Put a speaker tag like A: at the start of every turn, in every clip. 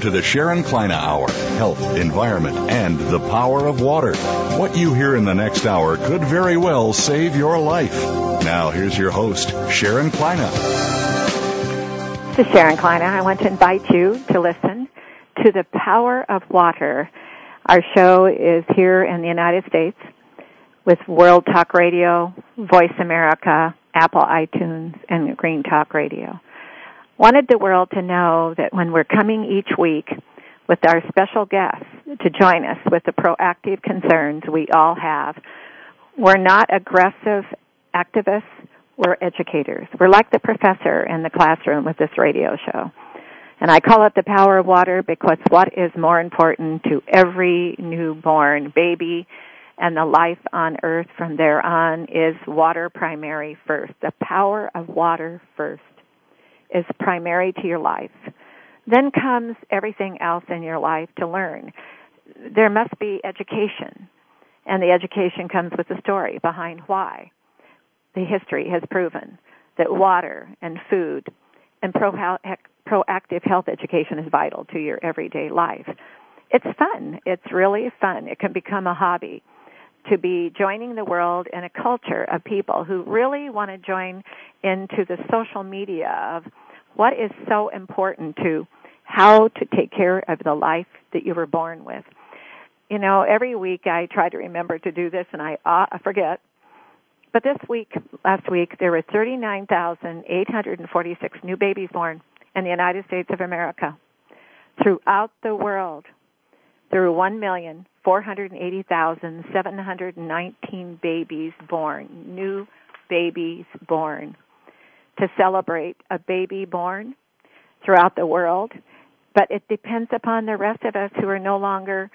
A: To the Sharon Kleyne Hour Health, Environment, and the Power of Water. What you hear in the next hour could very well save your life. Now, here's your host, Sharon Kleyne.
B: This is Sharon Kleyne. I want to invite you to listen to The Power of Water. Our show is here in the United States with World Talk Radio, Voice America, Apple iTunes, and Green Talk Radio wanted the world to know that when we're coming each week with our special guests to join us with the proactive concerns we all have, we're not aggressive activists, we're educators. We're like the professor in the classroom with this radio show. And I call it the power of water because what is more important to every newborn baby and the life on earth from there on is water primary first. The power of water first is primary to your life. Then comes everything else in your life to learn. There must be education, and the education comes with the story behind why. The history has proven that water and food and proactive health education is vital to your everyday life. It's fun. It's really fun. It can become a hobby to be joining the world in a culture of people who really want to join into the social media of what is so important to how to take care of the life that you were born with. You know, every week I try to remember to do this and I, uh, forget. But this week, last week, there were 39,846 new babies born in the United States of America. Throughout the world, there were 1,480,719 babies born, new babies born to celebrate a baby born throughout the world, but it depends upon the rest of us who are no longer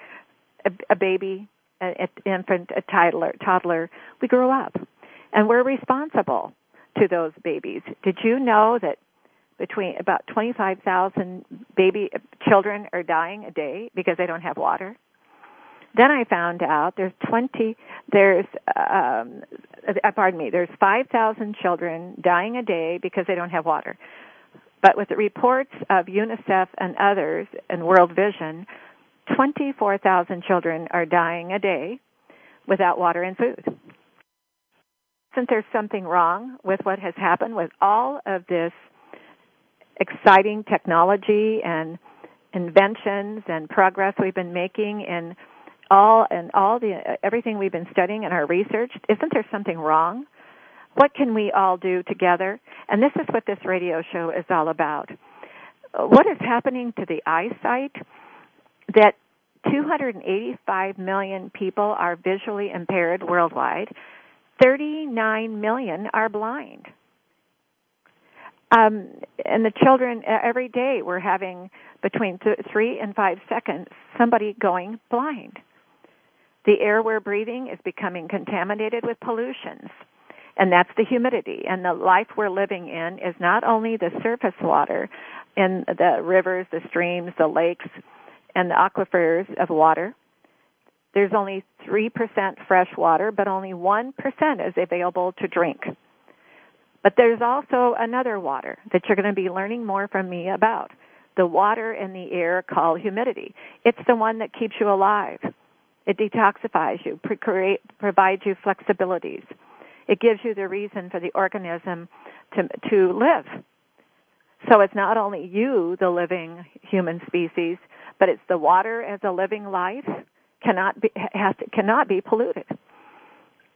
B: a, a baby, an infant, a toddler, toddler. We grow up, and we're responsible to those babies. Did you know that between about 25,000 baby children are dying a day because they don't have water? Then I found out there's 20, there's, um, uh, pardon me, there's 5,000 children dying a day because they don't have water. But with the reports of UNICEF and others and World Vision, 24,000 children are dying a day without water and food. Since there's something wrong with what has happened with all of this exciting technology and inventions and progress we've been making in all and all the everything we've been studying in our research isn't there something wrong? What can we all do together? And this is what this radio show is all about. What is happening to the eyesight? That 285 million people are visually impaired worldwide. 39 million are blind. Um, and the children every day we're having between th- three and five seconds somebody going blind the air we're breathing is becoming contaminated with pollutions. And that's the humidity. And the life we're living in is not only the surface water in the rivers, the streams, the lakes, and the aquifers of water. There's only 3% fresh water, but only 1% is available to drink. But there's also another water that you're going to be learning more from me about. The water in the air called humidity. It's the one that keeps you alive. It detoxifies you, pre- provides you flexibilities. It gives you the reason for the organism to, to live. So it's not only you, the living human species, but it's the water as a living life cannot be, has to, cannot be polluted.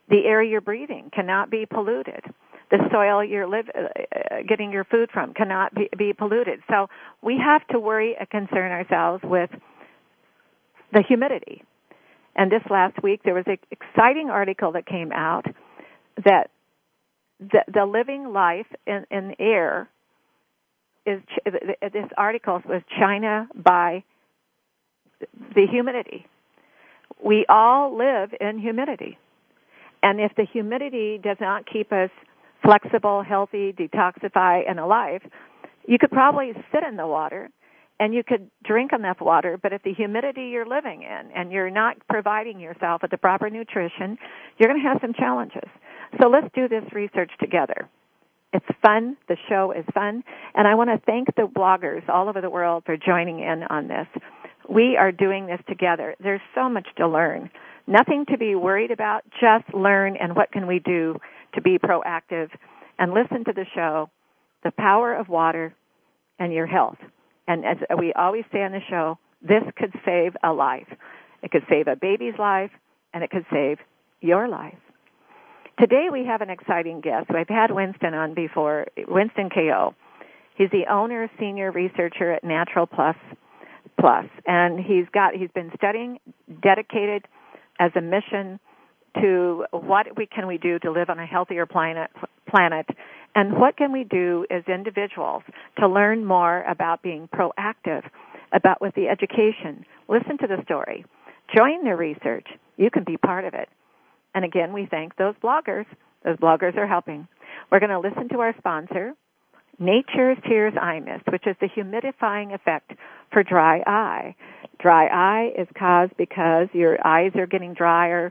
B: The air you're breathing cannot be polluted. The soil you're live, uh, uh getting your food from cannot be, be polluted. So we have to worry and concern ourselves with the humidity. And this last week there was an exciting article that came out that the, the living life in, in air is this article was China by the humidity. We all live in humidity. And if the humidity does not keep us flexible, healthy, detoxify, and alive, you could probably sit in the water and you could drink enough water, but if the humidity you're living in and you're not providing yourself with the proper nutrition, you're going to have some challenges. So let's do this research together. It's fun. The show is fun. And I want to thank the bloggers all over the world for joining in on this. We are doing this together. There's so much to learn. Nothing to be worried about. Just learn and what can we do to be proactive and listen to the show, The Power of Water and Your Health. And as we always say on the show, this could save a life. It could save a baby's life and it could save your life. Today we have an exciting guest. I've had Winston on before, Winston Ko. He's the owner, senior researcher at Natural Plus Plus, and he's got he's been studying, dedicated as a mission to what we can we do to live on a healthier planet planet and what can we do as individuals to learn more about being proactive about with the education listen to the story join the research you can be part of it and again we thank those bloggers those bloggers are helping we're going to listen to our sponsor Nature's Tears Eye Mist, which is the humidifying effect for dry eye. Dry eye is caused because your eyes are getting drier.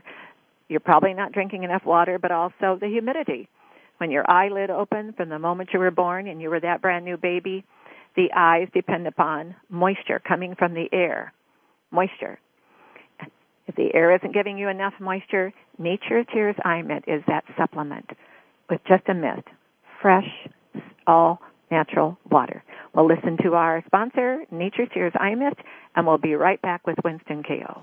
B: You're probably not drinking enough water, but also the humidity. When your eyelid opened from the moment you were born and you were that brand new baby, the eyes depend upon moisture coming from the air. Moisture. If the air isn't giving you enough moisture, Nature's Tears Eye Mist is that supplement with just a mist. Fresh, all natural water. We'll listen to our sponsor, Nature's Tears Eye Mist, and we'll be right back with Winston Ko.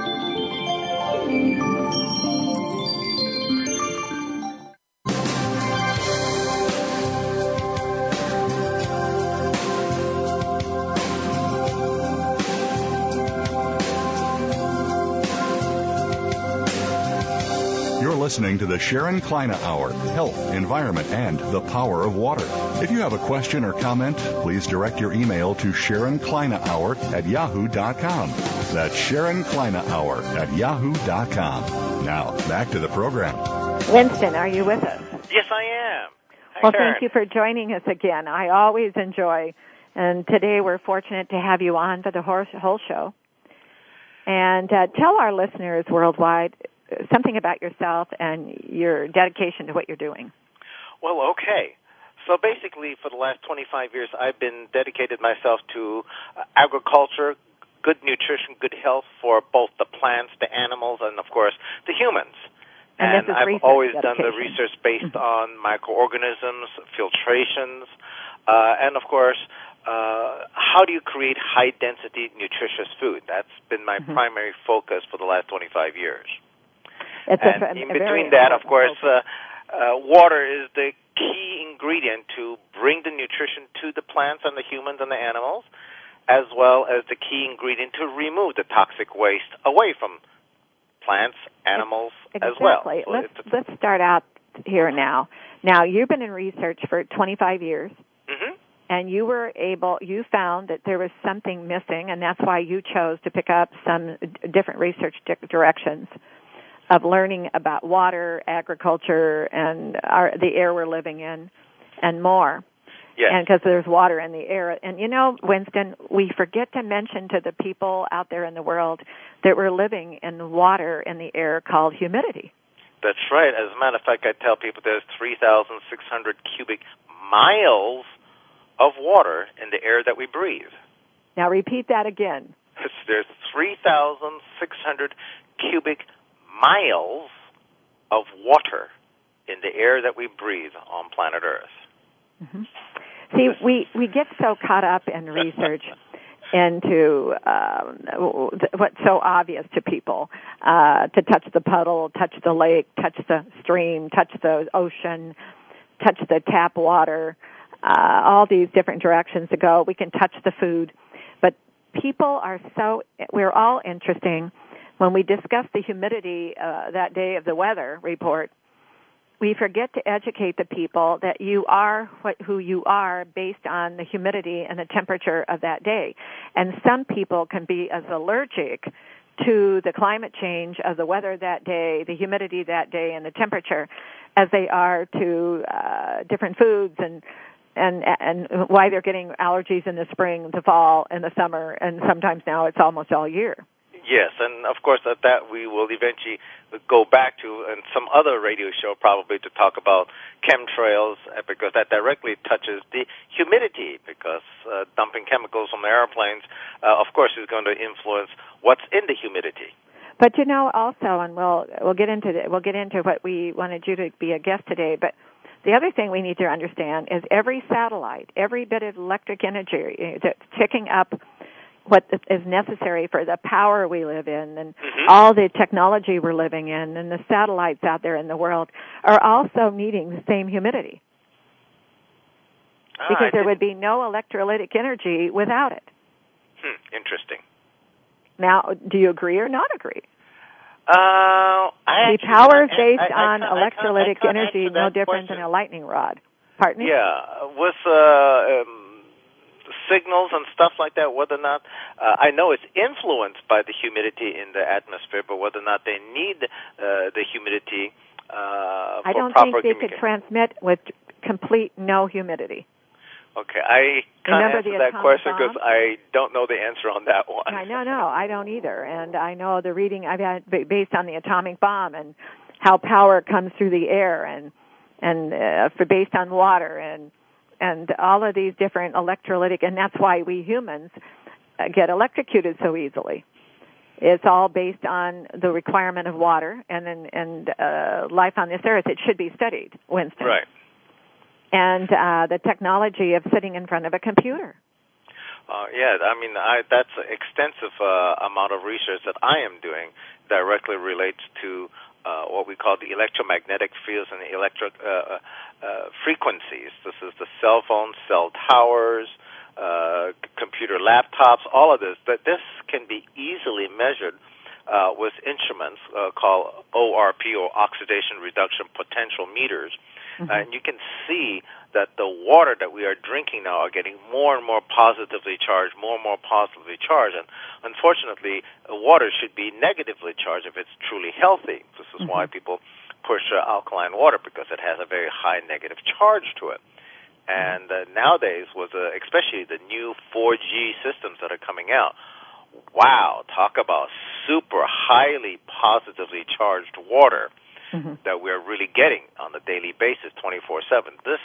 A: Listening to the Sharon Kleyne Hour, Health, Environment, and the Power of Water. If you have a question or comment, please direct your email to Sharon Kleyne Hour at yahoo.com. That's Sharon Kleyne Hour at yahoo.com. Now, back to the program.
B: Winston, are you with us?
C: Yes, I am. Hi,
B: Well,
C: Sharon.
B: thank you for joining us again. I always enjoy, and today we're fortunate to have you on for the whole whole show. And uh, tell our listeners worldwide something about yourself and your dedication to what you're doing.
C: Well, okay. So basically, for the last 25 years, I've been dedicated myself to uh, agriculture, good nutrition, good health for both the plants, the animals, and of course the humans.
B: And is
C: I've always done the research based on microorganisms, filtrations, uh, and of course, uh, how do you create high density nutritious food? That's been my
B: Mhm.
C: primary focus for the last 25 years. And
B: a,
C: in
B: a
C: between that, of course, uh, uh, water is the key ingredient to bring the nutrition to the plants and the humans and the animals, as well as the key ingredient to remove the toxic waste away from plants, animals as well.
B: Exactly.
C: So
B: let's
C: it's-
B: let's start out here now. Now you've been in research for 25 years,
C: Mhm.
B: and you were able. You found that there was something missing, and that's why you chose to pick up some different research di- directions of learning about water, agriculture, and our, the air we're living in, and more.
C: Yes.
B: And because there's water in the air. And you know, Winston, we forget to mention to the people out there in the world that we're living in water in the air called humidity.
C: That's right. As a matter of fact, I tell people there's 3,600 cubic miles of water in the air that we breathe.
B: Now repeat that again.
C: There's 3,600 cubic miles of water in the air that we breathe on planet Earth.
B: Mm-hmm. See, we we get so caught up in research into um, what's so obvious to people uh, to touch the puddle, touch the lake, touch the stream, touch the ocean, touch the tap water, uh, all these different directions to go. We can touch the food, but people are so we're all interesting when we discuss the humidity uh, that day of the weather report we forget to educate the people that you are what, who you are based on the humidity and the temperature of that day. And some people can be as allergic to the climate change of the weather that day, the humidity that day, and the temperature as they are to uh, different foods and and and why they're getting allergies in the spring, the fall, and the summer, and sometimes now it's almost all year.
C: Yes, and of course at that we will eventually go back to and some other radio show probably to talk about chemtrails uh, because that directly touches the humidity because uh, dumping chemicals from airplanes, uh, of course, is going to influence what's in the humidity.
B: But you know, also, and we'll we'll get into the, we'll get into what we wanted you to be a guest today, but. The other thing we need to understand is every satellite, every bit of electric energy that's picking up what is necessary for the power we live in and
C: mm-hmm.
B: all the technology we're living in and the satellites out there in the world are also needing the same humidity.
C: Ah,
B: because
C: I
B: there
C: didn't-
B: would be no electrolytic energy without it.
C: Hmm, interesting.
B: Now, do you agree or not agree?
C: Uh, I
B: The power is based
C: I- I
B: on
C: can't- I can't- I
B: electrolytic energy, no different
C: question.
B: than a lightning rod. Pardon me?
C: Yeah, with uh, um, signals and stuff like that, whether or not uh, I know it's influenced by the humidity in the atmosphere, but whether or not they need uh, the humidity uh, for
B: I don't think they could transmit with complete no humidity.
C: Okay, I can't answer that question because I don't know the answer on that one.
B: I know, no, I don't either. And I know the reading I've had based on the atomic bomb and how power comes through the air and and uh, for based on water and and all of these different electrolytic and that's why we humans uh, get electrocuted so easily. It's all based on the requirement of water and and, and uh, life on this earth. It should be studied, Winston.
C: Right.
B: And uh, the technology of sitting in front of a computer.
C: Uh, yeah, I mean, I, that's an extensive uh, amount of research that I am doing directly relates to uh, what we call the electromagnetic fields and the electric uh, uh, uh, frequencies. This is the cell phones, cell towers, uh, computer laptops, all of this. But this can be easily measured uh, with instruments uh, called ORP or oxidation reduction potential meters. And you can see that the water that we are drinking now are getting more and more positively charged, more and more positively charged. And unfortunately, uh, water should be negatively charged if it's truly healthy. This is why people push uh, alkaline water because it has a very high negative charge to it. And uh, nowadays, with uh, especially the new 4G systems that are coming out, wow, talk about super highly positively charged water
B: Mm-hmm.
C: that we're really getting on a daily basis, 24/7. This,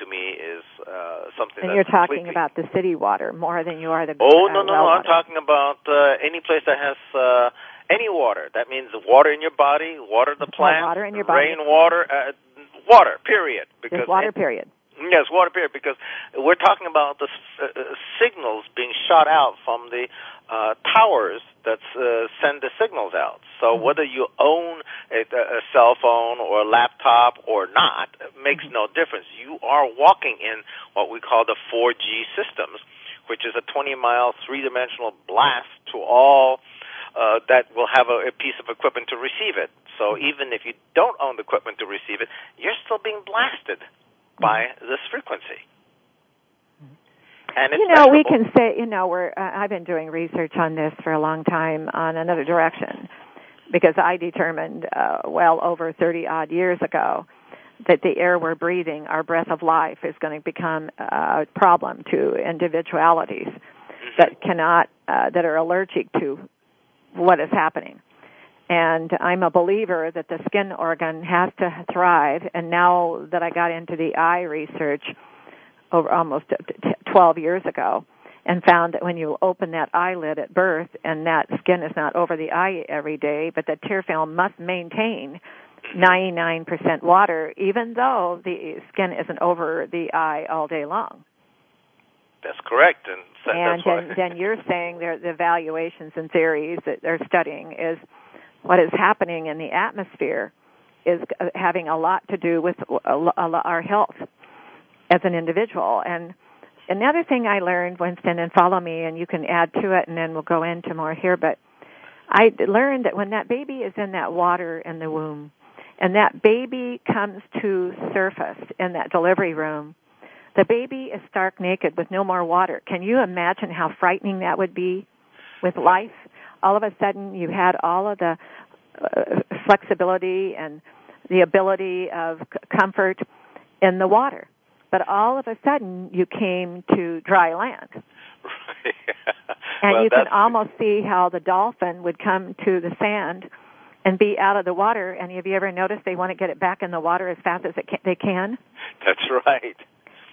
C: to me, is uh, something
B: And
C: that's
B: you're talking about the city water more than you are the
C: Oh no no no! I'm
B: water.
C: talking about uh, any place that has uh, any water. That means the water in your body, water the plant,
B: water in your body.
C: rainwater, uh, water. Period. Because
B: water, period.
C: Yes, water period. Because we're talking about the uh, signals being shot out from the uh, towers that uh, send the signals out. So
B: Mm-hmm.
C: whether you own a, a cell phone or a laptop or not makes
B: Mm-hmm.
C: no difference. You are walking in what we call the 4G systems, which is a 20 mile three dimensional blast to all. Uh, that will have a, a piece of equipment to receive it. So
B: Mm-hmm.
C: even if you don't own the equipment to receive it, you're still being blasted by this frequency. And it's
B: you know, we can say, you know, we're, uh, I've been doing research on this for a long time on another direction. because I determined uh, well over 30 odd years ago that the air we're breathing, our breath of life, is going to become a problem to individualities that cannot, uh, that are allergic to what is happening. And I'm a believer that the skin organ has to thrive. And now that I got into the eye research over almost 12 years ago, and found that when you open that eyelid at birth and that skin is not over the eye every day, but the tear film must maintain 99% water, even though the skin isn't over the eye all day long.
C: That's correct, and,
B: so and then, then you're saying the evaluations and theories that they're studying is what is happening in the atmosphere is uh, having a lot to do with uh, our health as an individual. And another thing I learned, Winston, and follow me, and you can add to it, and then we'll go into more here. But I learned that when that baby is in that water in the womb, and that baby comes to surface in that delivery room, the baby is stark naked with no more water. Can you imagine how frightening that would be with life? All of a sudden, you had all of the uh, flexibility and the ability of c- comfort in the water. But all of a sudden, you came to dry land. and
C: well,
B: you can almost see how the dolphin would come to the sand and be out of the water. And have you ever noticed they want to get it back in the water as fast as they can?
C: That's right.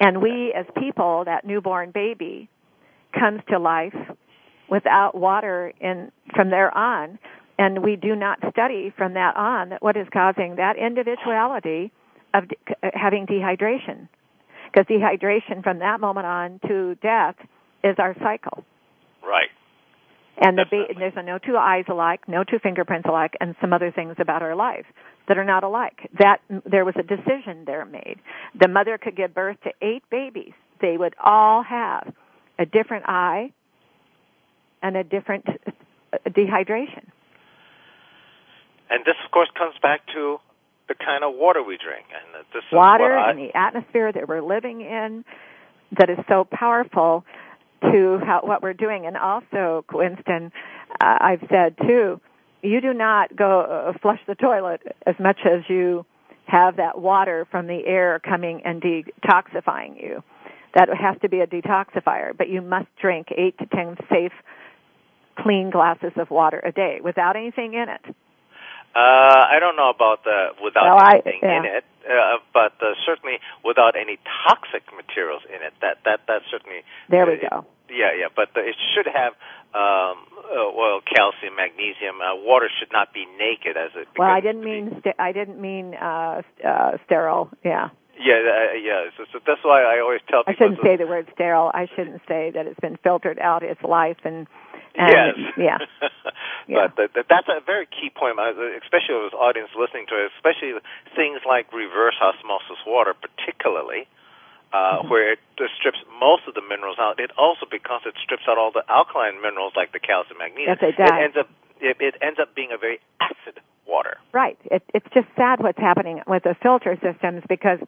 B: And we, as people, that newborn baby comes to life without water in from there on, and we do not study from that on what is causing that individuality of de- having dehydration, because dehydration from that moment on to death is our cycle.
C: Right.
B: And the ba- there's no two eyes alike, no two fingerprints alike, and some other things about our life that are not alike. That there was a decision there made. The mother could give birth to eight babies. They would all have a different eye and a different uh, dehydration.
C: And this, of course, comes back to the kind of water we drink, and this
B: water
C: I...
B: and the atmosphere that we're living in that is so powerful to how, what we're doing. And also, Winston, uh, I've said too, you do not go uh, flush the toilet as much as you have that water from the air coming and detoxifying you. That has to be a detoxifier, but you must drink eight to ten safe, clean glasses of water a day without anything in it.
C: Uh, I don't know about the without
B: well,
C: anything
B: I, yeah.
C: in it, uh, but uh, certainly without any toxic materials in it. That that that certainly.
B: There we go.
C: Yeah, yeah, but it should have um, uh, well, calcium, magnesium. Uh, water should not be naked, as it.
B: Well, I didn't mean st- I didn't mean uh, uh, sterile. Yeah.
C: Yeah, uh, yeah. So, so that's why I always tell people.
B: I shouldn't say the word sterile. I shouldn't say that it's been filtered out its life and. And
C: yes.
B: Yeah.
C: yeah. But that, that's a very key point, especially with the audience listening to it. Especially things like reverse osmosis water, particularly uh, mm-hmm. where it strips most of the minerals out. It also because it strips out all the alkaline minerals like the calcium, magnesium.
B: Yes, it does.
C: It ends up it, it ends up being a very acid water.
B: Right. It, it's just sad what's happening with the filter systems because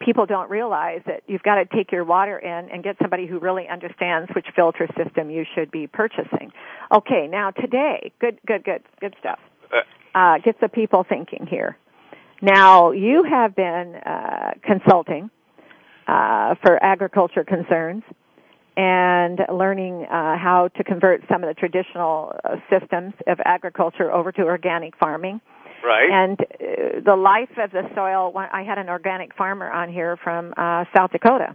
B: people don't realize that you've got to take your water in and get somebody who really understands which filter system you should be purchasing. Okay, now today, good, good, good, good stuff. Uh, uh gets the people thinking here. Now you have been uh, consulting uh, for agriculture concerns and learning uh, how to convert some of the traditional uh, systems of agriculture over to organic farming.
C: Right.
B: And uh, the life of the soil. I had an organic farmer on here from uh, South Dakota.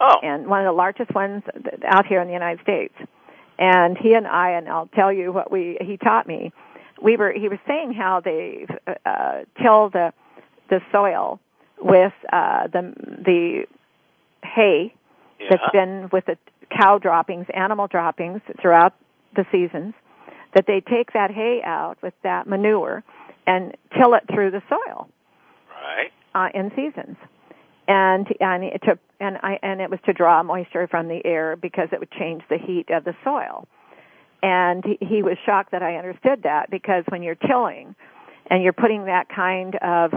C: Oh.
B: And one of the largest ones out here in the United States. And he and I, and I'll tell you what we he taught me. We were he was saying how they uh, till the the soil with uh, the the hay
C: yeah.
B: that's been with the cow droppings, animal droppings throughout the seasons. That they take that hay out with that manure and till it through the soil.
C: Right.
B: Uh, in seasons. And and it to and I and it was to draw moisture from the air because it would change the heat of the soil. And he, he was shocked that I understood that because when you're tilling and you're putting that kind of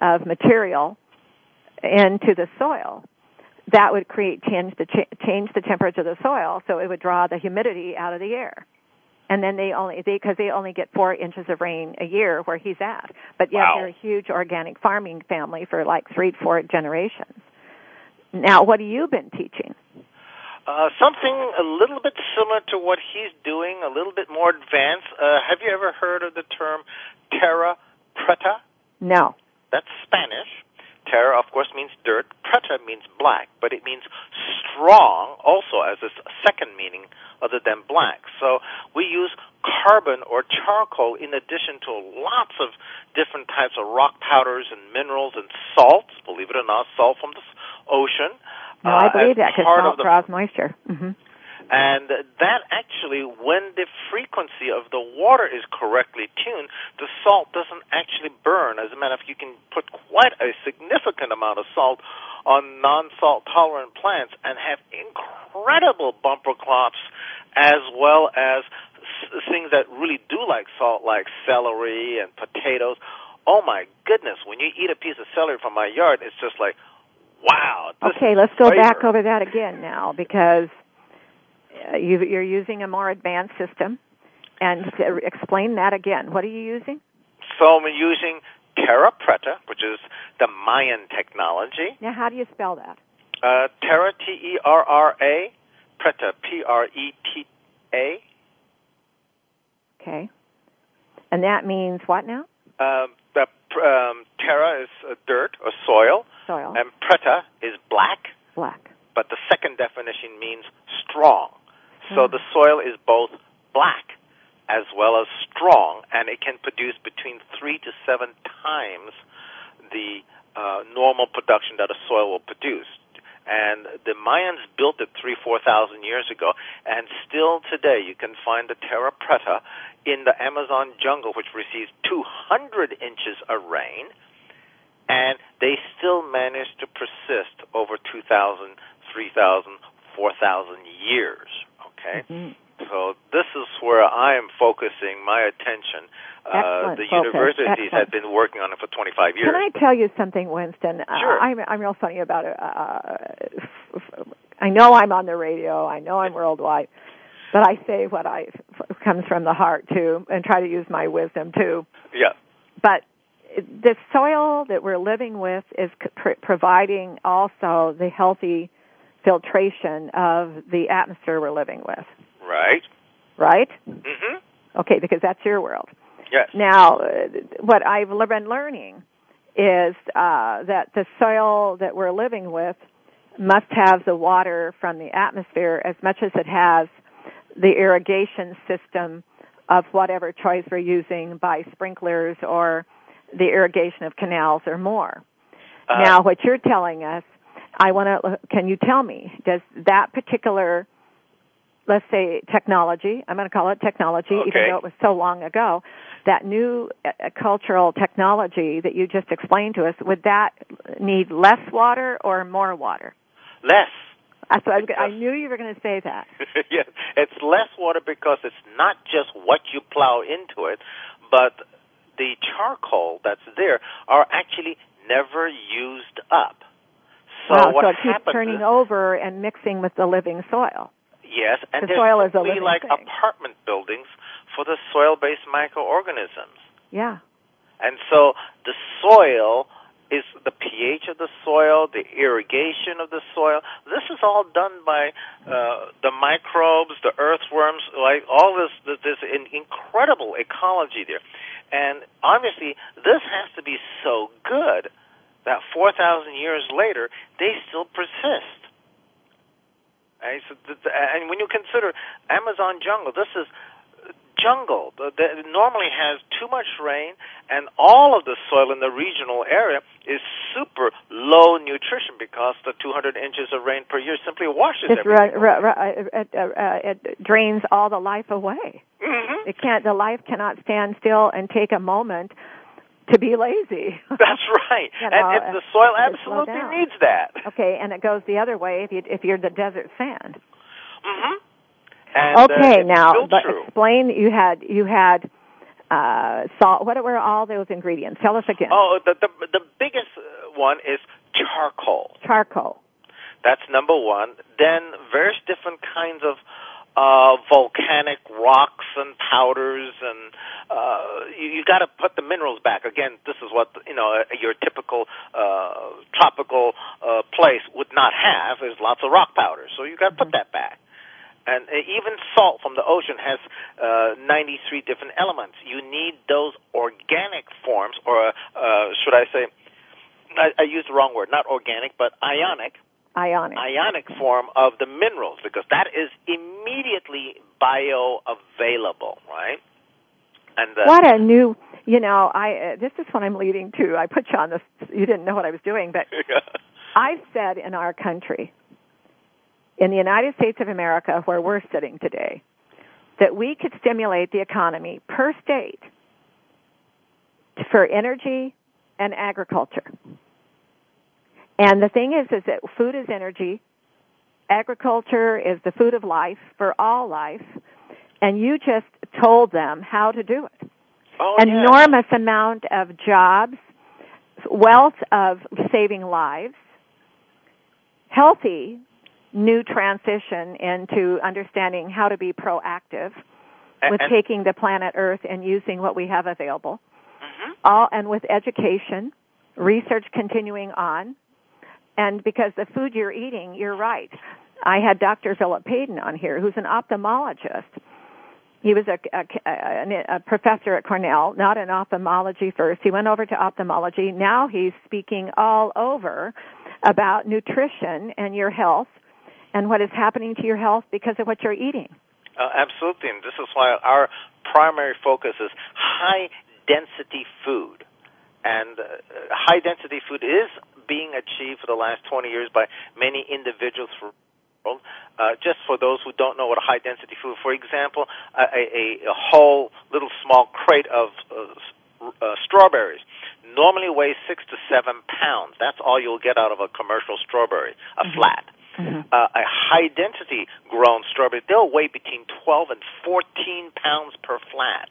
B: of material into the soil, that would create change the change the temperature of the soil, so it would draw the humidity out of the air. And then they only they because they only get four inches of rain a year where he's at. But yet
C: Wow.
B: they're a huge organic farming family for like three, four generations. Now, what have you been teaching?
C: Uh, something a little bit similar to what he's doing, a little bit more advanced. Uh, have you ever heard of the term terra preta?
B: No.
C: That's Spanish. Terra, of course, means dirt. Preta means black, but it means strong also as a s- second meaning other than black. So we use carbon or charcoal in addition to lots of different types of rock powders and minerals and salts. Believe it or not, salt from the ocean.
B: No,
C: uh,
B: I believe
C: as
B: that because
C: part
B: salt
C: of the
B: draws moisture. hmm
C: and that actually, when the frequency of the water is correctly tuned, the salt doesn't actually burn. As a matter of fact, you can put quite a significant amount of salt on non-salt tolerant plants and have incredible bumper crops as well as s- things that really do like salt, like celery and potatoes. Oh my goodness, when you eat a piece of celery from my yard, it's just like, wow.
B: Okay, let's go
C: flavor.
B: back over that again now because you, you're using a more advanced system. And explain that again. What are you using?
C: So I'm using Terra Preta, which is the Mayan technology.
B: Now, how do you spell that?
C: Uh, Terra, T-E-R-R-A, Preta, P-R-E-T-A.
B: Okay. And that means what now?
C: Um, the um, Terra is uh, dirt or soil,
B: Soil.
C: and Preta is black,
B: Black.
C: but the second definition means strong. So
B: Hmm.
C: the soil is both black as well as strong, and it can produce between three to seven times the uh, normal production that a soil will produce. And the Mayans built it three, four thousand years ago, and still today you can find the Terra Preta in the Amazon jungle, which receives 200 inches of rain, and they still manage to persist over 2,000, 3,000, 4,000 years. Okay?
B: Mhm.
C: So this is where I am focusing my attention. Uh, the
B: focus.
C: universities
B: Excellent.
C: have been working on it for 25 years.
B: Can I tell you something, Winston? Uh,
C: Sure.
B: I'm, I'm real funny about it. Uh, I know I'm on the radio. I know I'm worldwide. But I say what I comes from the heart too, and try to use my wisdom too.
C: yeah.
B: But the soil that we're living with is pr- providing also the healthy filtration of the atmosphere we're living with,
C: Right.
B: right?
C: Mhm.
B: Okay, because that's your world.
C: Yes.
B: Now, what I've been learning is uh, that the soil that we're living with must have the water from the atmosphere as much as it has the irrigation system of whatever choice we're using by sprinklers or the irrigation of canals or more.
C: Uh,
B: now, what you're telling us, I want to. Can you tell me? Does that particular, let's say, technology? I'm going to call it technology, even though it was so long ago. That new uh, cultural technology that you just explained to us, would that need less water or more water?
C: less.
B: That's what I, I knew you were going to say that.
C: yes, it's less water because it's not just what you plow into it, but the charcoal that's there are actually never used up. So
B: wow,
C: what
B: so it keeps turning
C: is,
B: over and mixing with the living soil.
C: yes, and
B: the soil is a living
C: like
B: thing.
C: apartment buildings for the soil-based microorganisms.
B: Yeah.
C: And so the soil is the pH of the soil, the irrigation of the soil. This is all done by uh, the microbes, the earthworms, like all this. this There's an incredible ecology there, and obviously this has to be so good that 4,000 years later they still persist. Right? So th- and when you consider Amazon jungle, this is jungle that normally has too much rain, and all of the soil in the regional area is super low nutrition because the 200 inches of rain per year simply washes
B: it.
C: everything.
B: ru- ru- ru- uh, uh, it drains all the life away.
C: hmm
B: It can't. The life cannot stand still and take a moment to be lazy.
C: That's right,
B: You know,
C: and
B: uh,
C: the soil absolutely needs that.
B: okay, and it goes the other way if you if you're the desert sand.
C: hmm And, uh,
B: okay, now but
C: true.
B: explain. You had you had uh, salt. What were all those ingredients? Tell us again.
C: Oh, the the the biggest uh, one is charcoal.
B: Charcoal.
C: That's number one. Then various different kinds of uh, volcanic rocks and powders, and uh, you, you got to put the minerals back. Again, this is what you know uh, your typical uh, tropical uh, place would not have. There's lots of rock powders, so you got to put that back. And even salt from the ocean has uh, 93 different elements. You need those organic forms, or uh, should I say, I, I used the wrong word, not organic, but ionic
B: ionic
C: ionic form of the minerals because that is immediately bioavailable, right?
B: And uh, what a new, you know, I uh, this is what I'm leading to. I put you on this. You didn't know what I was doing, but I said in our country, in the United States of America, where we're sitting today, that we could stimulate the economy per state for energy and agriculture. And the thing is, is that food is energy. Agriculture is the food of life for all life. And you just told them how to do it.
C: Oh,
B: Enormous amount of jobs, wealth of saving lives, healthy new transition into understanding how to be proactive with
C: and,
B: taking the planet Earth and using what we have available.
C: Mm-hmm.
B: All and with education, research continuing on, and because the food you're eating, you're right. I had Dr. Philip Payton on here, who's an ophthalmologist. He was a, a, a, professor at Cornell, not in ophthalmology first. He went over to ophthalmology. Now he's speaking all over about nutrition and your health and what is happening to your health because of what you're eating.
C: Uh, absolutely, and this is why our primary focus is high density food. And uh, high density food is being achieved for the last 20 years by many individuals for. Uh, just for those who don't know what a high density food, for example, a, a, a whole little small crate of uh, uh, strawberries normally weighs six to seven pounds. That's all you'll get out of a commercial strawberry, a
B: mm-hmm.
C: flat.
B: Mm-hmm.
C: Uh, a high density grown strawberry, they'll weigh between 12 and 14 pounds per flat.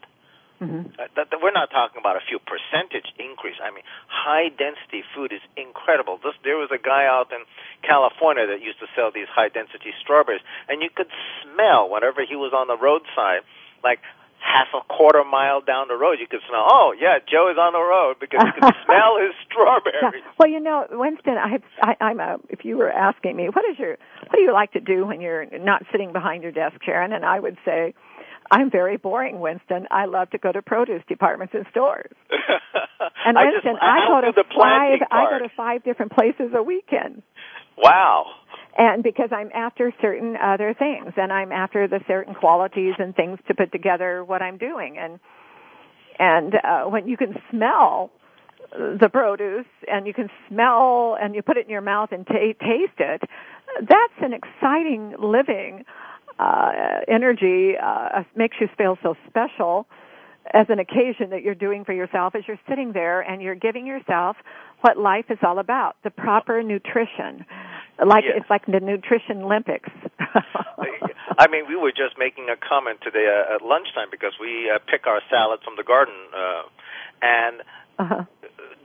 B: Mm-hmm.
C: Uh, that, that we're not talking about a few percentage increase. I mean, high density food is incredible. This, there was a guy out in California that used to sell these high density strawberries, and you could smell whenever he was on the roadside, like half a quarter mile down the road, you could smell. Oh, yeah, Joe is on the road because you could smell his strawberries.
B: Yeah. Well, you know, Winston, I, I, I'm a. If you were asking me, what is your, what do you like to do when you're not sitting behind your desk, Karen? And I would say, I'm very boring, Winston. I love to go to produce departments and stores. and
C: I
B: Winston,
C: just, I,
B: I go to
C: the
B: five. I go to five different places a weekend.
C: Wow.
B: And because I'm after certain other things, and I'm after the certain qualities and things to put together what I'm doing, and and uh, when you can smell the produce and you can smell and you put it in your mouth and t- taste it, that's an exciting living uh, energy uh, makes you feel so special as an occasion that you're doing for yourself as you're sitting there and you're giving yourself what life is all about the proper nutrition like
C: yes.
B: it's like the nutrition olympics
C: i mean we were just making a comment today uh, at lunchtime because we uh, pick our salads from the garden uh, and
B: uh-huh.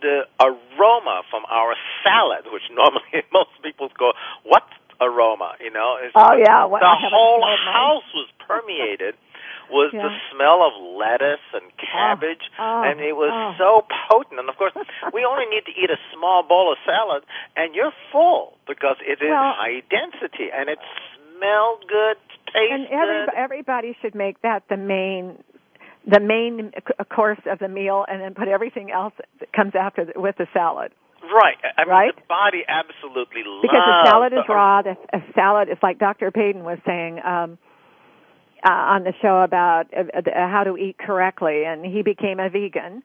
C: the aroma from our salad which normally most people go what aroma, you know. It's,
B: oh yeah, well,
C: the whole house was permeated was
B: yeah.
C: the smell of lettuce and oh. cabbage,
B: oh, oh,
C: and it was
B: oh.
C: so potent. And of course, we only need to eat a small bowl of salad, and you're full because it is
B: well,
C: high density and it smells good, tastes
B: and every, everybody should make that the main the main course of the meal, and then put everything else that comes after the, with the salad.
C: Right. I mean,
B: right?
C: the body absolutely loves
B: because a salad is raw. The a salad is like Dr. Payton was saying um, uh, on the show about uh, uh, how to eat correctly, and he became a vegan.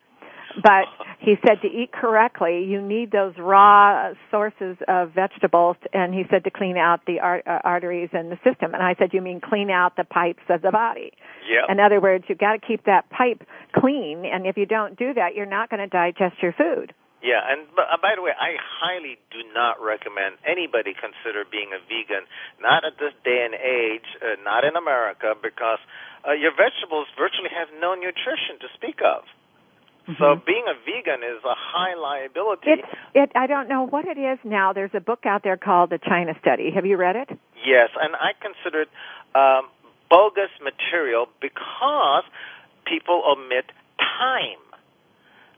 B: But he said to eat correctly, you need those raw sources of vegetables, and he said to clean out the ar- uh, arteries in the system. And I said, you mean clean out the pipes of the body?
C: Yep.
B: In other words, you've got to keep that pipe clean, and if you don't do that, you're not going to digest your food.
C: Yeah, and uh, by the way, I highly do not recommend anybody consider being a vegan. Not at this day and age, uh, not in America, because uh, your vegetables virtually have no nutrition to speak of.
B: Mm-hmm.
C: So being a vegan is a high liability.
B: It's, it, I don't know what it is now. There's a book out there called The China Study. Have you read it?
C: Yes, and I consider it um, bogus material because people omit time.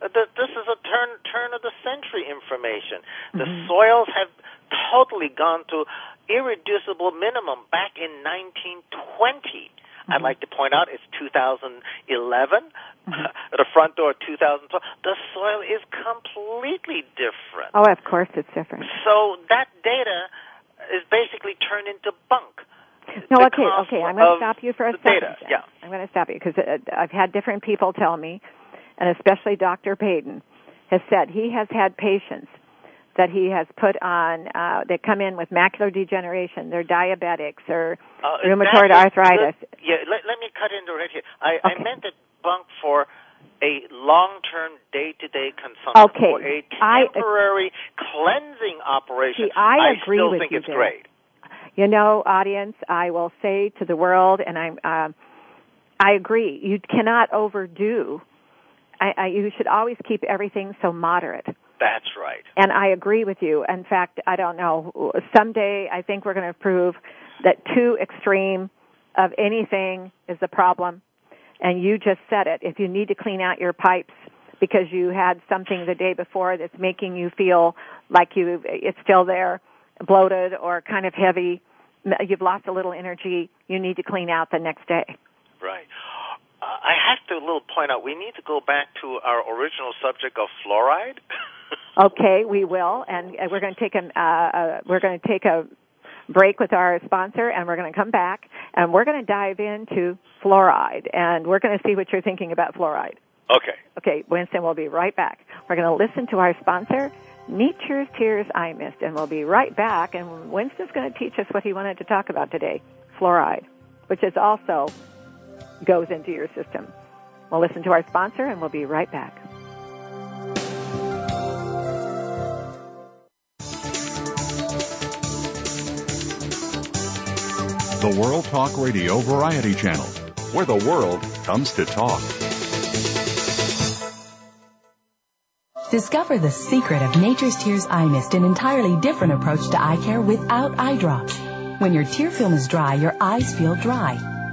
C: Uh, this is a turn turn of the century information. The mm-hmm. soils have totally gone to irreducible minimum back in 1920. Mm-hmm. I'd like to point out it's 2011. Mm-hmm. The front door, 2012. The soil is completely different.
B: Oh, of course it's different.
C: So that data is basically turned into bunk.
B: No, okay, okay. I'm going to stop you for a second.
C: Data. Yeah.
B: I'm going to stop you because uh, I've had different people tell me and especially Dr. Payton, has said he has had patients that he has put on uh, that come in with macular degeneration, they're diabetics or uh, rheumatoid arthritis.
C: The, yeah, let, let, me cut into right here. I, okay. I meant that bunk for a long-term day-to-day consumption
B: okay.
C: for a temporary I, cleansing operation.
B: See, I,
C: I
B: agree
C: still
B: with
C: think
B: you
C: it's
B: there.
C: great.
B: You know, audience, I will say to the world, and I'm, uh, I agree. You cannot overdo I, I, you should always keep everything so moderate.
C: That's right.
B: And I agree with you. In fact, I don't know. Someday, I think we're going to prove that too extreme of anything is the problem. And you just said it. If you need to clean out your pipes because you had something the day before that's making you feel like you it's still there, bloated or kind of heavy, you've lost a little energy. You need to clean out the next day.
C: Right. I have to a little point out. We need to go back to our original subject of fluoride.
B: okay, we will, and we're going to take a uh, uh, we're going to take a break with our sponsor, and we're going to come back, and we're going to dive into fluoride, and we're going to see what you're thinking about fluoride.
C: Okay.
B: Okay, Winston, we'll be right back. We're going to listen to our sponsor, Nature's Tears Eye Mist, and we'll be right back. And Winston's going to teach us what he wanted to talk about today, fluoride, which is also goes into your system. We'll listen to our sponsor and we'll be right back.
A: The World Talk Radio Variety Channel, where the world comes to talk.
D: Discover the secret of Nature's Tears Eye Mist, an entirely different approach to eye care without eye drops. When your tear film is dry, your eyes feel dry.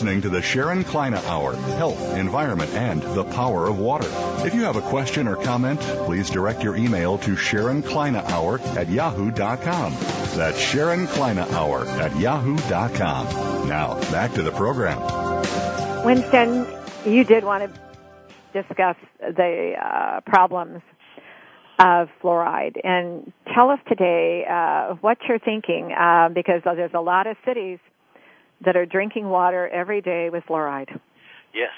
A: listening to the Sharon Kleyne Hour, Health, Environment, and the Power of Water. If you have a question or comment, please direct your email to Sharon Kleyne Hour at yahoo.com. That's Sharon Kleyne Hour at yahoo.com. Now, back to the program.
B: Winston, you did want to discuss the uh, problems of fluoride. And tell us today uh, what you're thinking, uh, because there's a lot of cities that are drinking water every day with fluoride?
C: Yes.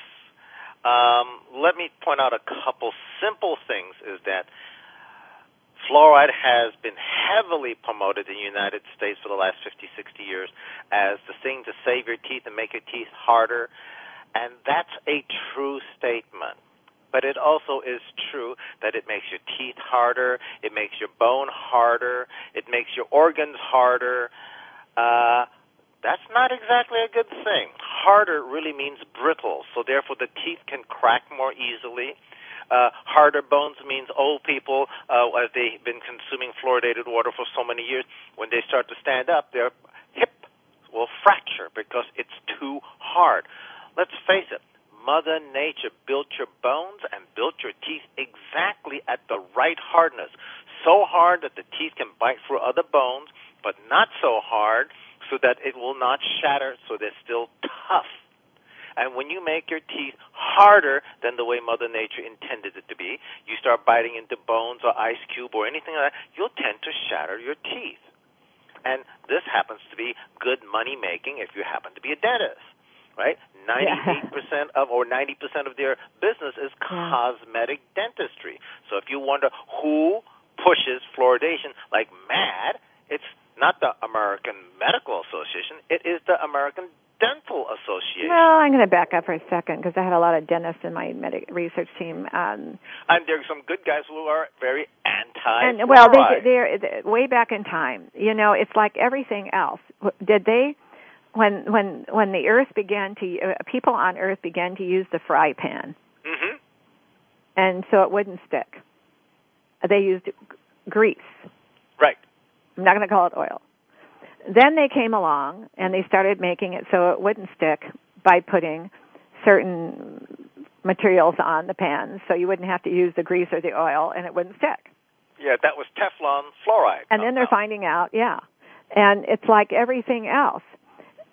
C: Um, let me point out a couple simple things is that fluoride has been heavily promoted in the United States for the last 50, 60 years as the thing to save your teeth and make your teeth harder. And that's a true statement. But it also is true that it makes your teeth harder, it makes your bone harder, it makes your organs harder. Uh, that's not exactly a good thing. Harder really means brittle, so therefore the teeth can crack more easily. Uh, harder bones means old people, uh, as they've been consuming fluoridated water for so many years, when they start to stand up, their hip will fracture because it's too hard. Let's face it, Mother Nature built your bones and built your teeth exactly at the right hardness. So hard that the teeth can bite through other bones, but not so hard so that it will not shatter, so they're still tough. And when you make your teeth harder than the way Mother Nature intended it to be, you start biting into bones or ice cube or anything like that, you'll tend to shatter your teeth. And this happens to be good money making if you happen to be a dentist. right? 98% of or 90% of their business is cosmetic dentistry. So if you wonder who pushes fluoridation like mad, it's not the American Medical Association, it is the American Dental Association.
B: Well, I'm going to back up for a second because I had a lot of dentists in my medic research team. Um,
C: and there's some good guys who are very anti.
B: And well, they, they're, they're way back in time. You know, it's like everything else. Did they? When when when the Earth began to uh, people on Earth began to use the fry pan,
C: hmm
B: and so it wouldn't stick. They used grease. I'm not going to call it oil. Then they came along and they started making it so it wouldn't stick by putting certain materials on the pans so you wouldn't have to use the grease or the oil and it wouldn't stick.
C: Yeah, that was Teflon fluoride.
B: And then they're finding out, yeah. And it's like everything else.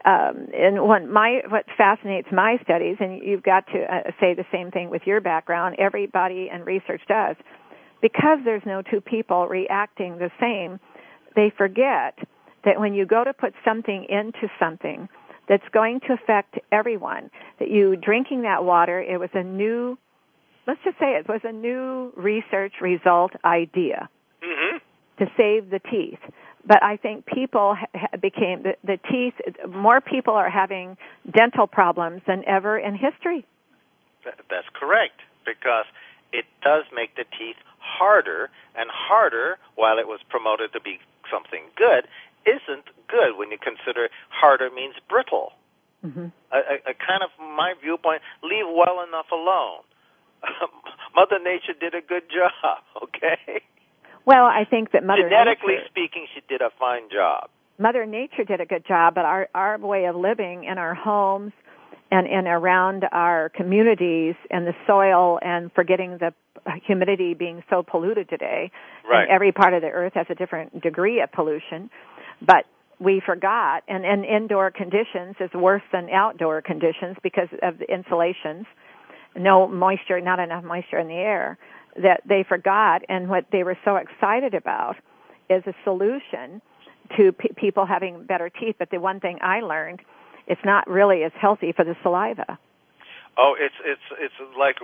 B: Um, and one, my, what fascinates my studies, and you've got to uh, say the same thing with your background, everybody in research does, because there's no two people reacting the same, they forget that when you go to put something into something that's going to affect everyone, that you drinking that water, it was a new, let's just say it was a new research result idea
C: hmm
B: to save the teeth. But I think people became, the, the teeth, more people are having dental problems than ever in history.
C: That's correct because it does make the teeth harder and harder while it was promoted to be something good isn't good when you consider harder means brittle.
B: hmm
C: A, a, a kind of my viewpoint, leave well enough alone. Mother Nature did a good job, okay?
B: Well, I think that Mother
C: Genetically
B: Nature,
C: speaking, she did a fine job.
B: Mother Nature did a good job, but our our way of living in our homes and and around our communities and the soil and forgetting the humidity being so polluted today.
C: Right.
B: And every part of the earth has a different degree of pollution, but we forgot and, and indoor conditions is worse than outdoor conditions because of the insulations. No moisture, not enough moisture in the air that they forgot and what they were so excited about is a solution to pe people having better teeth. But the one thing I learned, it's not really as healthy for the saliva.
C: Oh, it's it's it's like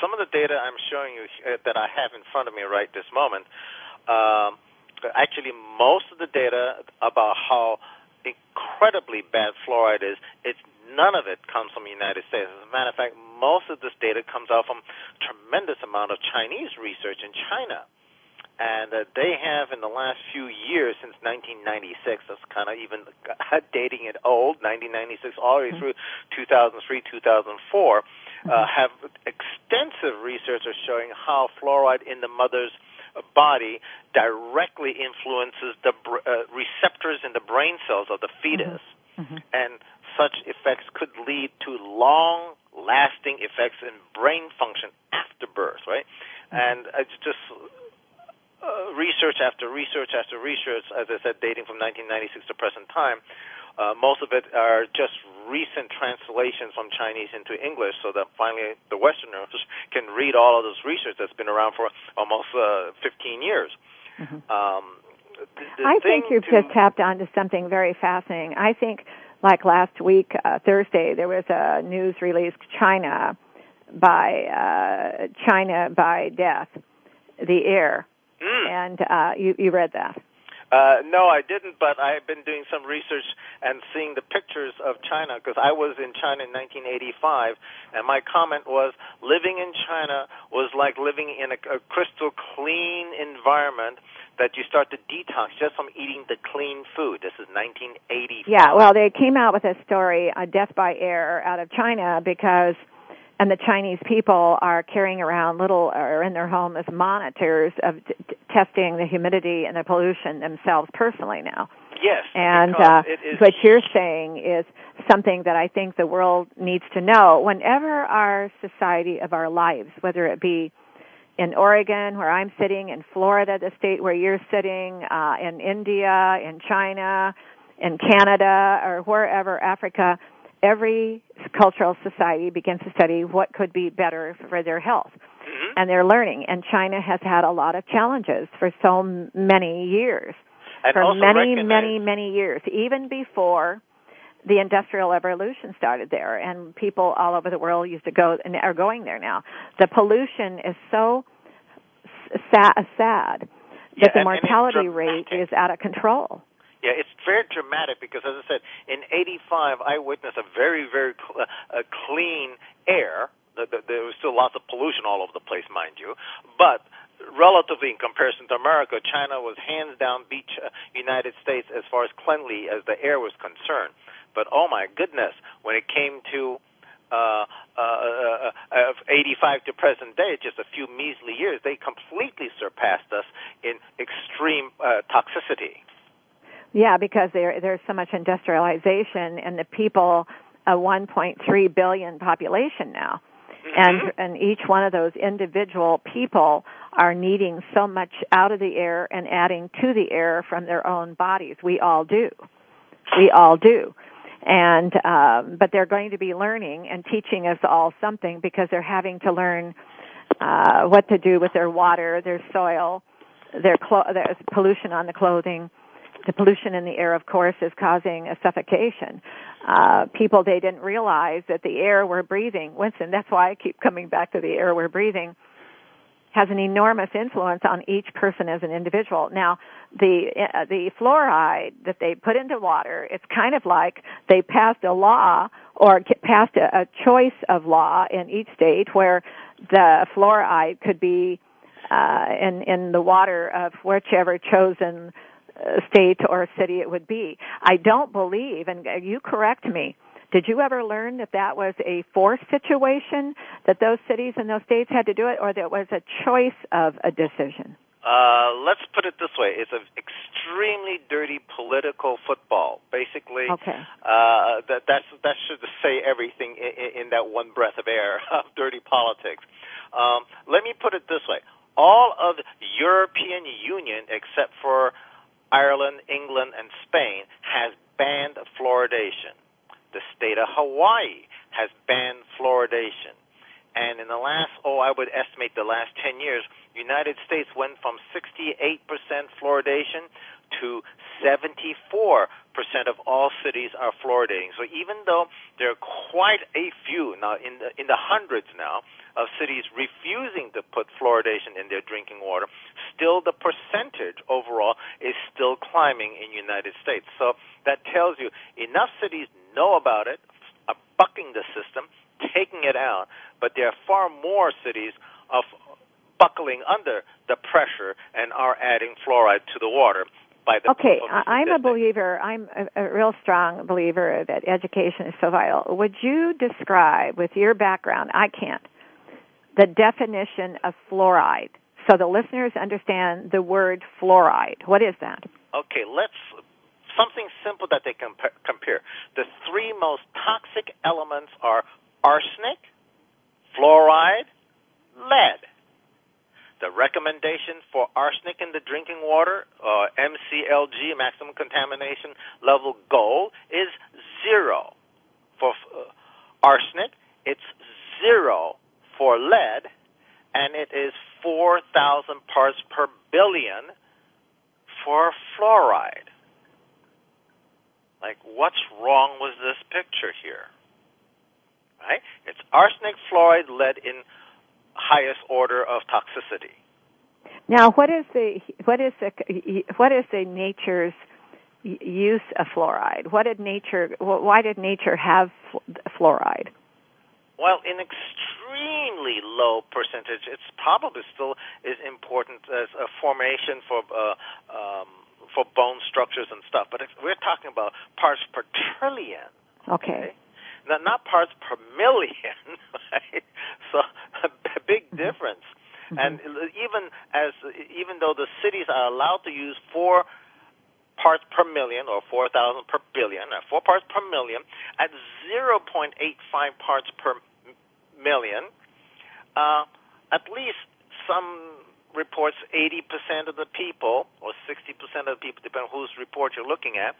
C: some of the data I'm showing you uh, that I have in front of me right this moment. Um, actually, most of the data about how incredibly bad fluoride is, it's none of it comes from the United States. As a matter of fact, most of this data comes out from tremendous amount of Chinese research in China. And uh, they have, in the last few years, since 1996, that's kind of even dating it old, 1996 all the way through 2003, 2004, uh, have extensive research are showing how fluoride in the mother's body directly influences the br- uh, receptors in the brain cells of the fetus. And such effects could lead to long lasting effects in brain function after birth, right? And it's just uh, research after research after research, as I said, dating from 1996 to present time. Uh, most of it are just recent translations from Chinese into English, so that finally the Westerners can read all of this research that's been around for almost uh, 15 years. Um, the, the
B: I think you've
C: to-
B: just tapped onto something very fascinating. I think, like last week, uh, Thursday, there was a news release, China by uh, China by death, the air,
C: Mm.
B: and uh, you you read that.
C: Uh, no, I didn't, but I've been doing some research and seeing the pictures of China because I was in China in 1985, and my comment was living in China was like living in a, a crystal clean environment that you start to detox just from eating the clean food. This is 1985.
B: Yeah, well, they came out with a story, a death by air, out of China because, and the Chinese people are carrying around little, or in their home as monitors of t- t- testing the humidity and the pollution themselves personally now.
C: Yes,
B: And uh,
C: is
B: what you're saying is something that I think the world needs to know. Whenever our society of our lives, whether it be in Oregon, where I'm sitting, in Florida, the state where you're sitting, uh, in India, in China, in Canada, or wherever, Africa, every cultural society begins to study what could be better for their health.
C: Mhm.
B: And they're learning. And China has had a lot of challenges for so many years
C: and
B: for many,
C: recognize-
B: many, many years, even before the industrial revolution started there and people all over the world used to go and are going there now. The pollution is so sad, sad
C: Yeah,
B: that the
C: and it's
B: mortality rate is out of control.
C: Yeah, it's very dramatic because, as I said, in '85, I witnessed a very, very cl- uh, clean air. The- the- There was still lots of pollution all over the place, mind you, but relatively in comparison to America, China was hands down beat uh, United States as far as cleanly as the air was concerned. But oh my goodness, when it came to uh, uh, uh, uh, 85 to present day, just a few measly years, they completely surpassed us in extreme uh, toxicity.
B: Yeah, because there there's so much industrialization and the people a 1.3 billion population now. And and each one of those individual people are needing so much out of the air and adding to the air from their own bodies. We all do. We all do. And um but they're going to be learning and teaching us all something because they're having to learn uh what to do with their water, their soil, their clo- there's pollution on the clothing. The pollution in the air, of course, is causing a suffocation. Uh, people, they didn't realize that the air we're breathing, Winston, that's why I keep coming back to the air we're breathing, has an enormous influence on each person as an individual. Now, the uh, the fluoride that they put into water, it's kind of like they passed a law or passed a, a choice of law in each state where the fluoride could be uh, in in the water of whichever chosen state or city it would be. I don't believe, and you correct me. Did you ever learn that that was a forced situation that those cities and those states had to do it, or that it was a choice of a decision?
C: Uh, let's put it this way: it's an extremely dirty political football. Basically,
B: Okay.
C: uh, that that's that should say everything in, in that one breath of air of dirty politics. Um, let me put it this way: all of the European Union, except for Ireland, England, and Spain, has banned fluoridation. The state of Hawaii has banned fluoridation. And in the last, oh, I would estimate the last 10 years, United States went from 68% fluoridation to 74% of all cities are fluoridating. So even though there are quite a few now in the in the hundreds now of cities refusing to put fluoridation in their drinking water, still the percentage climbing in United States. So that tells you enough cities know about it, are bucking the system, taking it out, but there are far more cities of buckling under the pressure and are adding fluoride to the water by the
B: Okay, I- I'm a believer. I'm a, a real strong believer that education is so vital. Would you describe, with your background, I can't, the definition of fluoride so the listeners understand the word fluoride? What is that?
C: Okay, let's something simple that they can compa- compare. The three most toxic elements are arsenic, fluoride, lead. The recommendation for arsenic in the drinking water, uh, MCLG, maximum contamination level goal, is zero. For uh, arsenic, it's zero for lead, and it is 4,000 parts per billion for fluoride. Like, what's wrong with this picture here? Right? It's arsenic, fluoride, lead in highest order of toxicity.
B: Now, what is the what is the what is the nature's use of fluoride? What did nature? Why did nature have fluoride?
C: Well, in extremely low percentage, it's probably still is important as a formation for uh, um, for bone structures and stuff. But if we're talking about parts per trillion.
B: Okay.
C: Now, not parts per million, right? So a big difference. And even as even though the cities are allowed to use four parts per million or 4,000 per billion, or four parts per million, at 0.85 parts per million, uh, at least some reports 80% of the people or 60% of the people, depending on whose report you're looking at,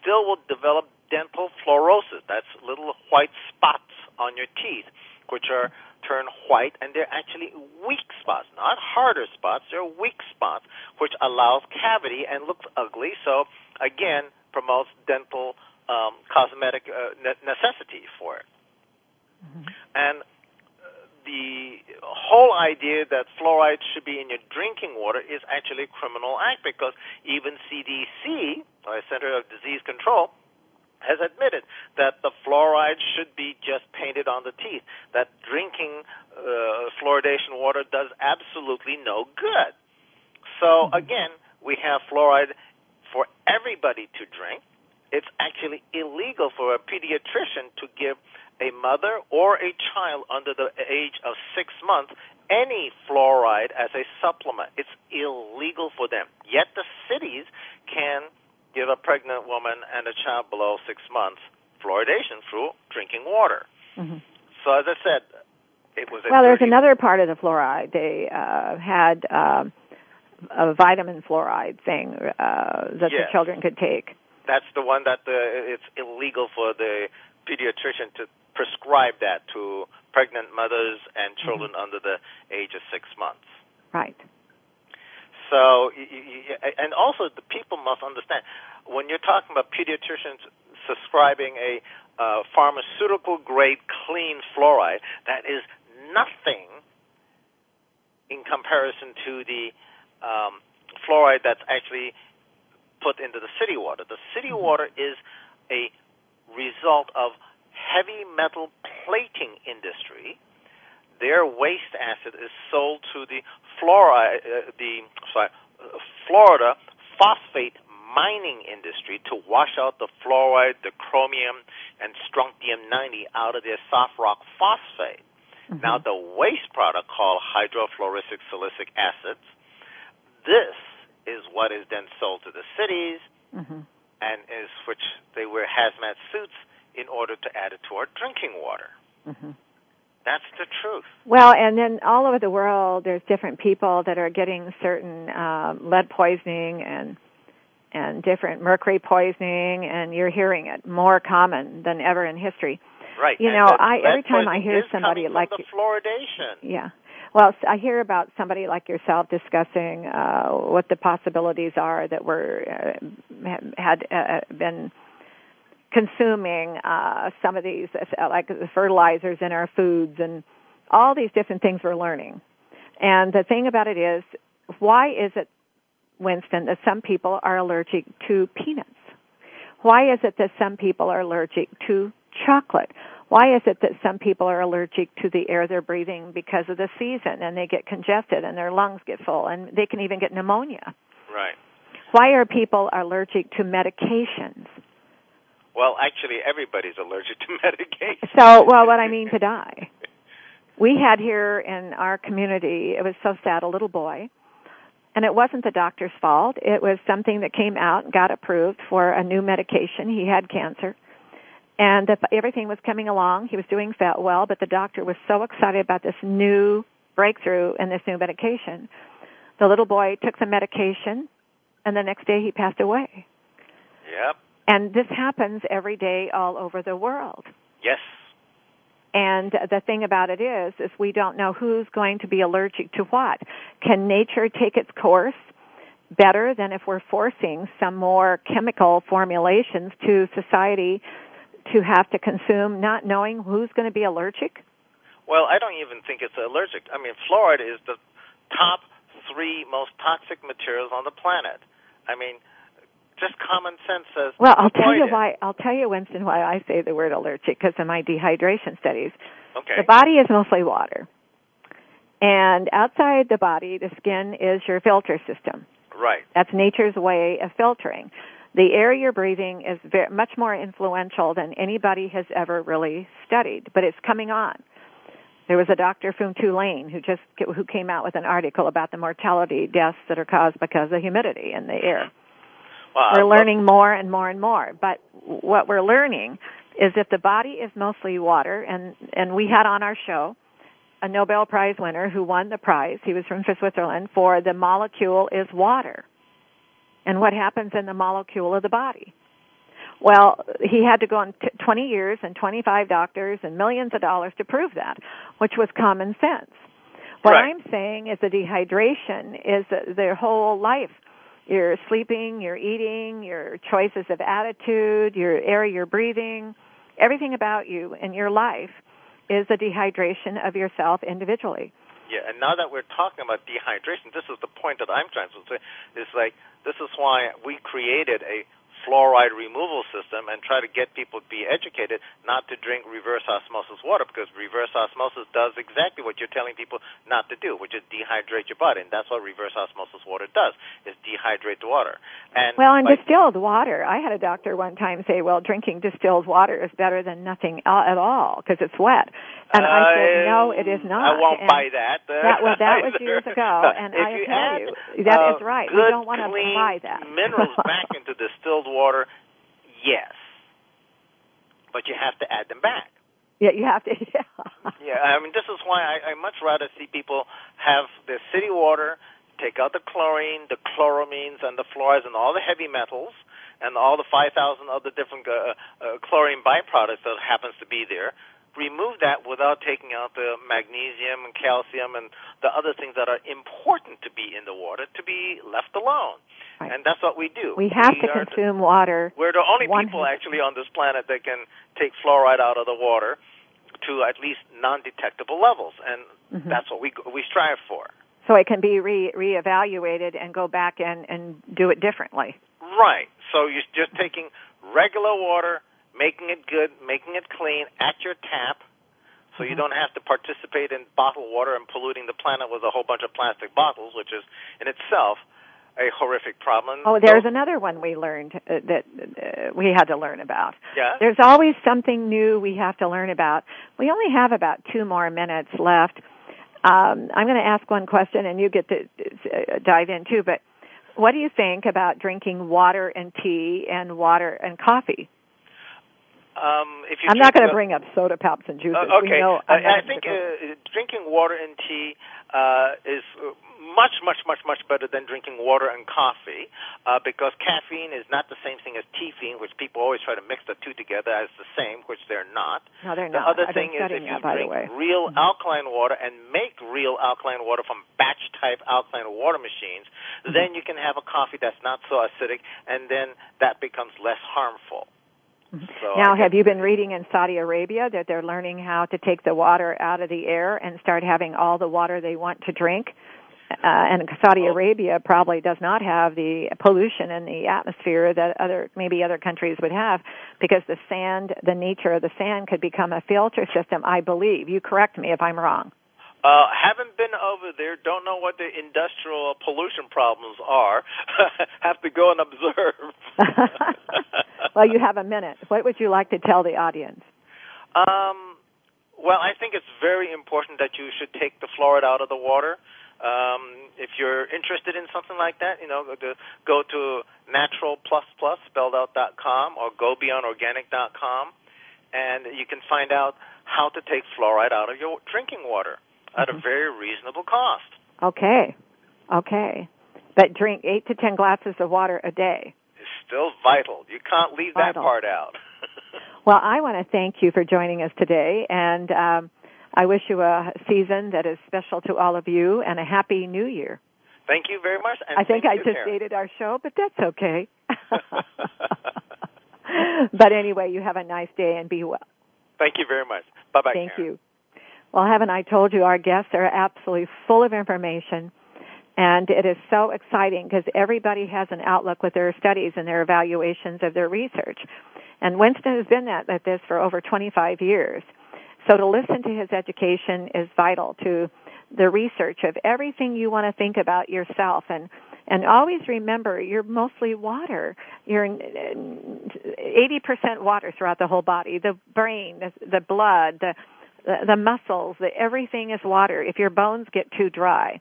C: still will develop dental fluorosis. That's little white spots on your teeth, which are turn white, and they're actually weak spots, not harder spots. They're weak spots, which allows cavity and looks ugly. So again, promotes dental um, cosmetic uh, necessity for it. Mm-hmm. And the whole idea that fluoride should be in your drinking water is actually a criminal act because even CDC, or Center of Disease Control, has admitted that the fluoride should be just painted on the teeth. That drinking uh, fluoridation water does absolutely no good. So mm-hmm. again, we have fluoride for everybody to drink. It's actually illegal for a pediatrician to give a mother or a child under the age of six months any fluoride as a supplement. It's illegal for them. Yet the cities can give a pregnant woman and a child below six months fluoridation through drinking water. Mm-hmm. So as I said, it was.
B: well, there's another part of the fluoride. They uh, had uh, a vitamin fluoride thing uh, that yes. the children could take.
C: That's the one that the, it's illegal for the pediatrician to prescribe that to pregnant mothers and children mm-hmm. under the age of six months.
B: Right.
C: So, and also the people must understand when you're talking about pediatricians prescribing a uh, pharmaceutical grade clean fluoride, that is nothing in comparison to the um, fluoride that's actually put into the city water. The city mm-hmm. water is a result of heavy metal plating industry, their waste acid is sold to the fluoride, uh, the sorry, uh, Florida phosphate mining industry to wash out the fluoride, the chromium, and strontium 90 out of their soft rock phosphate. Mm-hmm. Now, the waste product called hydrofluoric silicic acids, this is what is then sold to the cities, mm-hmm. and is which they wear hazmat suits in order to add it to our drinking water. Mm-hmm. That's the truth.
B: Well, and then all over the world, there's different people that are getting certain um, lead poisoning and and different mercury poisoning, and you're hearing it more common than ever in history.
C: Right.
B: You
C: and
B: know, I every time I hear somebody like
C: the fluoridation.
B: Yeah. Well, I hear about somebody like yourself discussing uh, what the possibilities are that were uh, had uh, been consuming uh, some of these, like the fertilizers in our foods and all these different things we're learning. And the thing about it is, why is it, Winston, that some people are allergic to peanuts? Why is it that some people are allergic to chocolate? Why is it that some people are allergic to the air they're breathing because of the season and they get congested and their lungs get full and they can even get pneumonia?
C: Right.
B: Why are people allergic to medications?
C: Well, actually, everybody's allergic to medication.
B: So, well, what I mean to die. We had here in our community, it was so sad, a little boy, and it wasn't the doctor's fault. It was something that came out and got approved for a new medication. He had cancer. And the, everything was coming along. He was doing well, but the doctor was so excited about this new breakthrough and this new medication. The little boy took the medication, and the next day he passed away.
C: Yep.
B: And this happens every day all over the world.
C: Yes.
B: And the thing about it is, is we don't know who's going to be allergic to what. Can nature take its course better than if we're forcing some more chemical formulations to society to have to consume, not knowing who's going to be allergic?
C: Well, I don't even think it's allergic. I mean, fluoride is the top three most toxic materials on the planet. I mean, just common sense says.
B: Well, I'll tell you it. why. I'll tell you, Winston, why I say the word allergic because of my dehydration studies.
C: Okay.
B: The body is mostly water, and outside the body, the skin is your filter system.
C: Right.
B: That's nature's way of filtering. The air you're breathing is very, much more influential than anybody has ever really studied, but it's coming on. There was a doctor from Tulane who just who came out with an article about the mortality deaths that are caused because of humidity in the air.
C: Well,
B: we're learning more and more and more. But what we're learning is if the body is mostly water, and, and we had on our show a Nobel Prize winner who won the prize, he was from Switzerland, for the molecule is water. And what happens in the molecule of the body? Well, he had to go on t- 20 years and 25 doctors and millions of dollars to prove that, which was common sense. What
C: right.
B: I'm saying is the dehydration is their whole life your sleeping, your eating, your choices of attitude, your air you're breathing, everything about you and your life is a dehydration of yourself individually.
C: Yeah, and now that we're talking about dehydration, this is the point that I'm trying to say. Is like this is why we created a fluoride removal system and try to get people to be educated not to drink reverse osmosis water because reverse osmosis does exactly what you're telling people not to do, which is dehydrate your body. And that's what reverse osmosis water does, is dehydrate the water. And
B: well, and distilled water, I had a doctor one time say, well, drinking distilled water is better than nothing at all because it's wet. And I said, no, it is not.
C: I won't
B: and
C: buy that.
B: that well, that was years ago, and
C: if
B: I
C: you
B: tell
C: add,
B: you, that
C: uh,
B: is right.
C: Good,
B: We don't want to buy that.
C: minerals back into distilled water, yes. But you have to add them back.
B: Yeah, you have to. Yeah.
C: Yeah, I mean, this is why I, I much rather see people have the city water, take out the chlorine, the chloramines, and the fluorides, and all the heavy metals, and all the 5,000 other different uh, uh, chlorine byproducts that happens to be there. Remove that without taking out the magnesium and calcium and the other things that are important to be in the water to be left alone.
B: Right.
C: And that's what we do.
B: We have to
C: are the-
B: consume water.
C: we're the only people actually on this planet that can take fluoride out of the water to at least non-detectable levels, and
B: Mhm.
C: that's what we we strive for.
B: So it can be re reevaluated and go back and and do it differently.
C: Right. So you're just taking regular water, making it good, making it clean at your tap, so you
B: Mhm.
C: don't have to participate in bottled water and polluting the planet with a whole bunch of plastic bottles, which is in itself a horrific problem.
B: Oh, there's
C: So-
B: another one we learned uh, that uh, we had to learn about.
C: yeah.
B: There's always something new we have to learn about. We only have about two more minutes left. Um, I'm going to ask one question, and you get to uh, dive in too. But what do you think about drinking water and tea and water and coffee?
C: Um, if you
B: I'm not going to bring up soda pops and juices.
C: Uh, okay,
B: know
C: I, I think uh, drinking water and tea uh, is uh, much, much, much, much better than drinking water and coffee uh, because caffeine is not the same thing as tea caffeine, which people always try to mix the two together as the same, which they're not.
B: no, they're
C: The
B: not.
C: other
B: I've
C: thing is if you
B: that,
C: drink real
B: Mhm.
C: alkaline water and make real alkaline water from batch type alkaline water machines,
B: Mm-hmm.
C: then you can have a coffee that's not so acidic, and then that becomes less harmful. So
B: Now, have you been reading in Saudi Arabia that they're learning how to take the water out of the air and start having all the water they want to drink? Uh, and Saudi
C: Oh.
B: Arabia probably does not have the pollution in the atmosphere that other maybe other countries would have because the sand, the nature of the sand could become a filter system. I believe. You correct me if I'm wrong.
C: Uh, haven't been over there. Don't know what the industrial pollution problems are. Have to go and observe.
B: well, you have a minute. What would you like to tell the audience?
C: Um, well, I think it's very important that you should take the fluoride out of the water. Um, if you're interested in something like that, you know, go to, go to natural plus plus spelled out dot com or go beyond organic dot com, and you can find out how to take fluoride out of your drinking water at a very reasonable cost.
B: Okay. Okay. But drink eight to ten glasses of water a day.
C: It's still vital. You can't leave that part out.
B: Well, I want to thank you for joining us today, and um, I wish you a season that is special to all of you and a happy new year.
C: Thank you very much.
B: I think I
C: you,
B: just
C: Karen.
B: dated our show, but that's okay. but anyway, you have a nice day and be well.
C: Thank you very much. Bye bye.
B: Thank you. Well, haven't I told you our guests are absolutely full of information and it is so exciting because everybody has an outlook with their studies and their evaluations of their research. And Winston has been at, this for over 25 years. So to listen to his education is vital to the research of everything you want to think about yourself and and always remember you're mostly water. You're 80% water throughout the whole body. The brain, the, the blood, the, the muscles, the, everything is water. If your bones get too dry,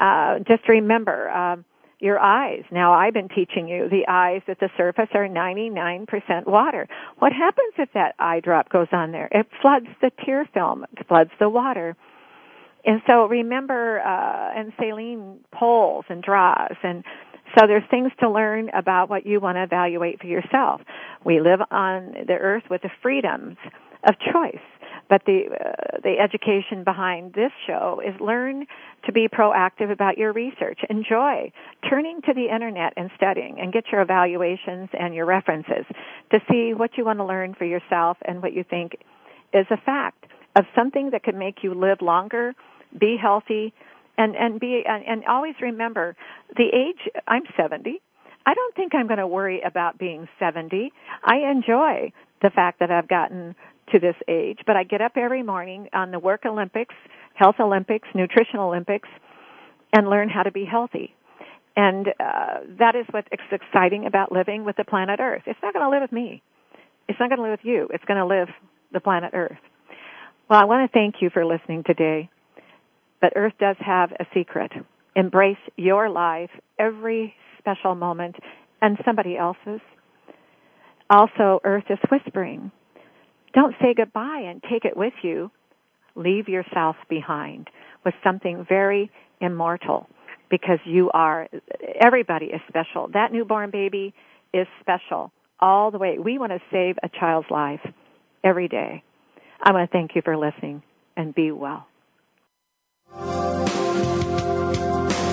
B: uh, just remember um, your eyes. Now I've been teaching you the eyes at the surface are 99% water. What happens if that eye drop goes on there? It floods the tear film. It floods the water. And so remember, uh, and saline pulls and draws and so there's things to learn about what you want to evaluate for yourself. We live on the earth with the freedoms of choice. But the uh, the education behind this show is learn to be proactive about your research. Enjoy turning to the internet and studying and get your evaluations and your references to see what you want to learn for yourself and what you think is a fact of something that could make you live longer, be healthy, and and be and, and always remember the age. I'm 70. I don't think I'm going to worry about being 70. I enjoy the fact that I've gotten to this age, but I get up every morning on the work Olympics, health Olympics, nutrition Olympics, and learn how to be healthy. And uh, that is what's exciting about living with the planet Earth. It's not going to live with me. It's not going to live with you. It's going to live the planet Earth. Well, I want to thank you for listening today. But Earth does have a secret. Embrace your life, every special moment, and somebody else's. Also, Earth is whispering. Don't say goodbye and take it with you. Leave yourself behind with something very immortal because you are, everybody is special. That newborn baby is special all the way. We want to save a child's life every day. I want to thank you for listening and be well.